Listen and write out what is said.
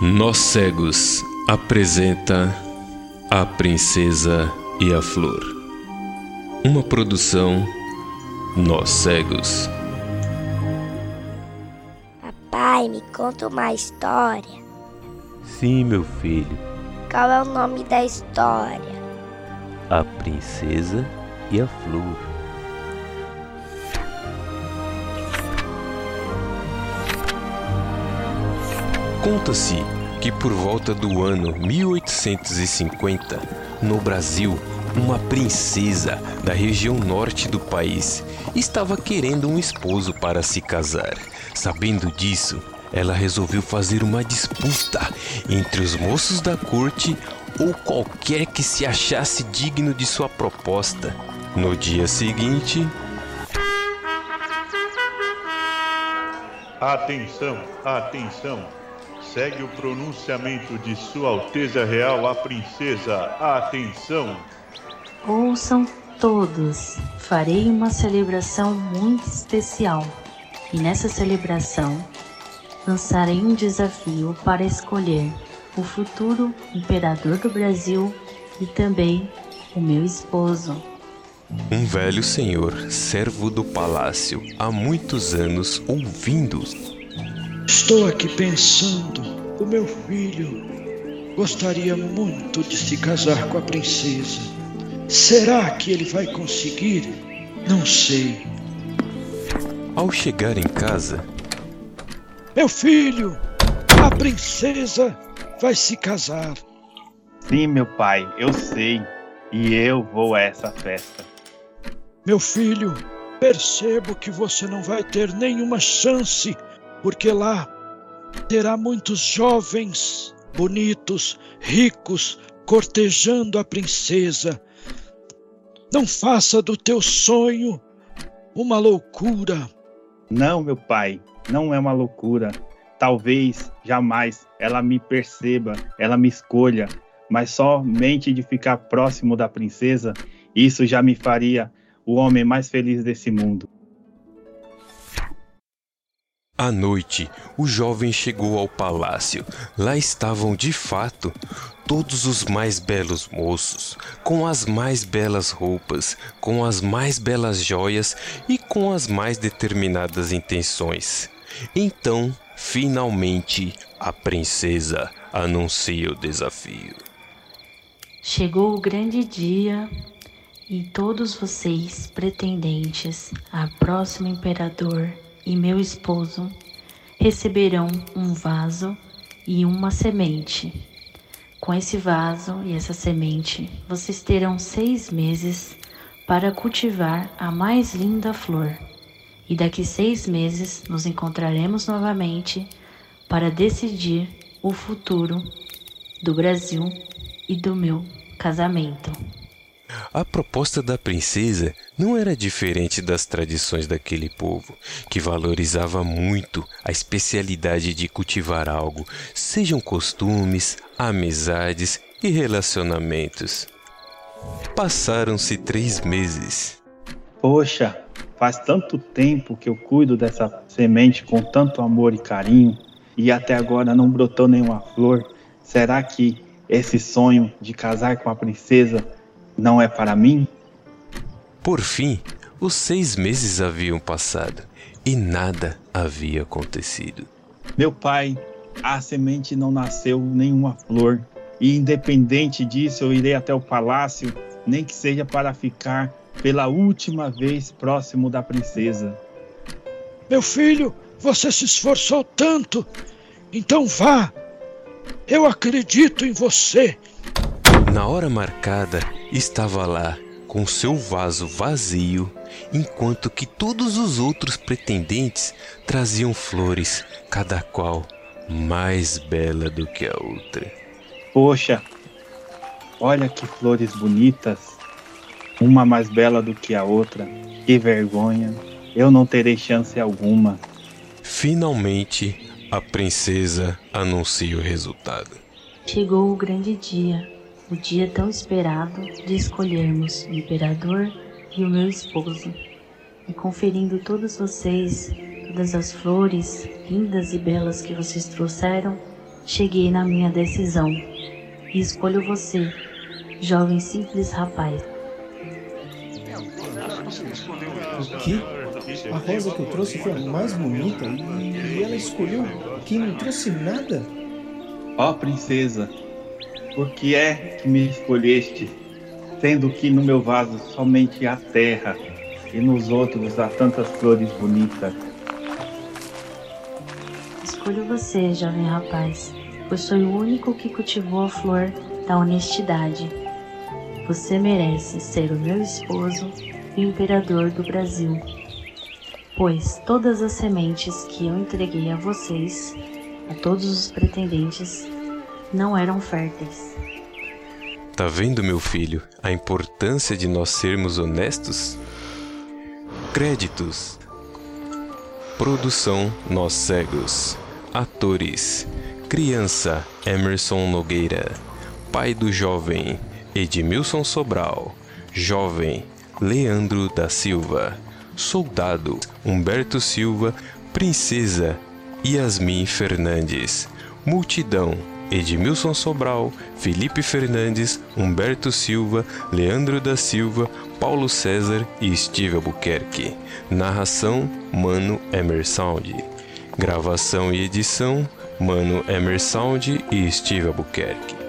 Nós Cegos apresenta A Princesa e a Flor. Uma produção Nós Cegos. Papai, me conta uma história. Sim, meu filho, Qual é o nome da história? a princesa e a flor. Conta-se que por volta do ano 1850, no Brasil, uma princesa da região norte do país estava querendo um esposo para se casar. Sabendo disso, ela resolveu fazer uma disputa entre os moços da corte ou qualquer que se achasse digno de sua proposta. No dia seguinte, Atenção, atenção. Segue o pronunciamento de Sua Alteza Real a Princesa. Atenção. Ouçam todos, farei uma celebração muito especial. E nessa celebração, lançarei um desafio para escolher o futuro imperador do Brasil e também o meu esposo. um velho senhor, servo do palácio, há muitos anos ouvindo Estou aqui pensando. O meu filho gostaria muito de se casar com a princesa. Será que ele vai conseguir? Não sei. Ao chegar em casa, Meu filho, a princesa vai se casar. Sim, meu pai, eu sei. E eu vou a essa festa. Meu filho, percebo que você não vai ter nenhuma chance, porque lá terá muitos jovens, bonitos, ricos, cortejando a princesa. Não faça do teu sonho uma loucura. Não, meu pai, não é uma loucura. Talvez jamais ela me perceba, ela me escolha, mas somente de ficar próximo da princesa, isso já me faria o homem mais feliz desse mundo. À noite, o jovem chegou ao palácio. Lá estavam de fato todos os mais belos moços, com as mais belas roupas, com as mais belas joias e com as mais determinadas intenções. Então, finalmente, a princesa anuncia o desafio. Chegou o grande dia e todos vocês, pretendentes a próximo imperador e meu esposo, receberão um vaso e uma semente. Com esse vaso e essa semente, vocês terão seis meses para cultivar a mais linda flor. E daqui seis meses nos encontraremos novamente para decidir o futuro do Brasil e do meu casamento. A proposta da princesa não era diferente das tradições daquele povo, que valorizava muito a especialidade de cultivar algo, sejam costumes, amizades e relacionamentos. Passaram-se três meses. Poxa, faz tanto tempo que eu cuido dessa semente com tanto amor e carinho e até agora não brotou nenhuma flor. Será que esse sonho de casar com a princesa não é para mim? Por fim, os seis meses haviam passado e nada havia acontecido. Meu pai, a semente não nasceu nenhuma flor. E independente disso, eu irei até o palácio, nem que seja para ficar pela última vez próximo da princesa. Meu filho, você se esforçou tanto. Então vá. Eu acredito em você. Na hora marcada, estava lá com seu vaso vazio, enquanto que todos os outros pretendentes traziam flores, cada qual mais bela do que a outra. Poxa, olha que flores bonitas, uma mais bela do que a outra. Que vergonha, eu não terei chance alguma. Finalmente, a princesa anuncia o resultado. Chegou o grande dia, o dia tão esperado de escolhermos o imperador e o meu esposo. E conferindo todos vocês, todas as flores lindas e belas que vocês trouxeram, cheguei na minha decisão e escolho você, jovem simples rapaz. O quê? A rosa que eu trouxe foi a mais bonita e ela escolheu quem não trouxe nada? Ó princesa, por que é que me escolheste, sendo que no meu vaso somente há terra e nos outros há tantas flores bonitas? Escolho você, jovem rapaz, pois sou o único que cultivou a flor da honestidade. Você merece ser o meu esposo e imperador do Brasil, pois todas as sementes que eu entreguei a vocês, a todos os pretendentes, não eram férteis. Tá vendo, meu filho, a importância de nós sermos honestos? Créditos. Produção Nós Cegos. Atores: Criança Emerson Nogueira. Pai do jovem Edmilson Sobral. Jovem Leandro da Silva. Soldado Humberto Silva. Princesa Yasmin Fernandes. Multidão Edmilson Sobral, Felipe Fernandes, Humberto Silva, Leandro da Silva, Paulo César e Steve Albuquerque. Narração: Mano Emersound. Gravação e edição: Mano Emersound e Steve Albuquerque.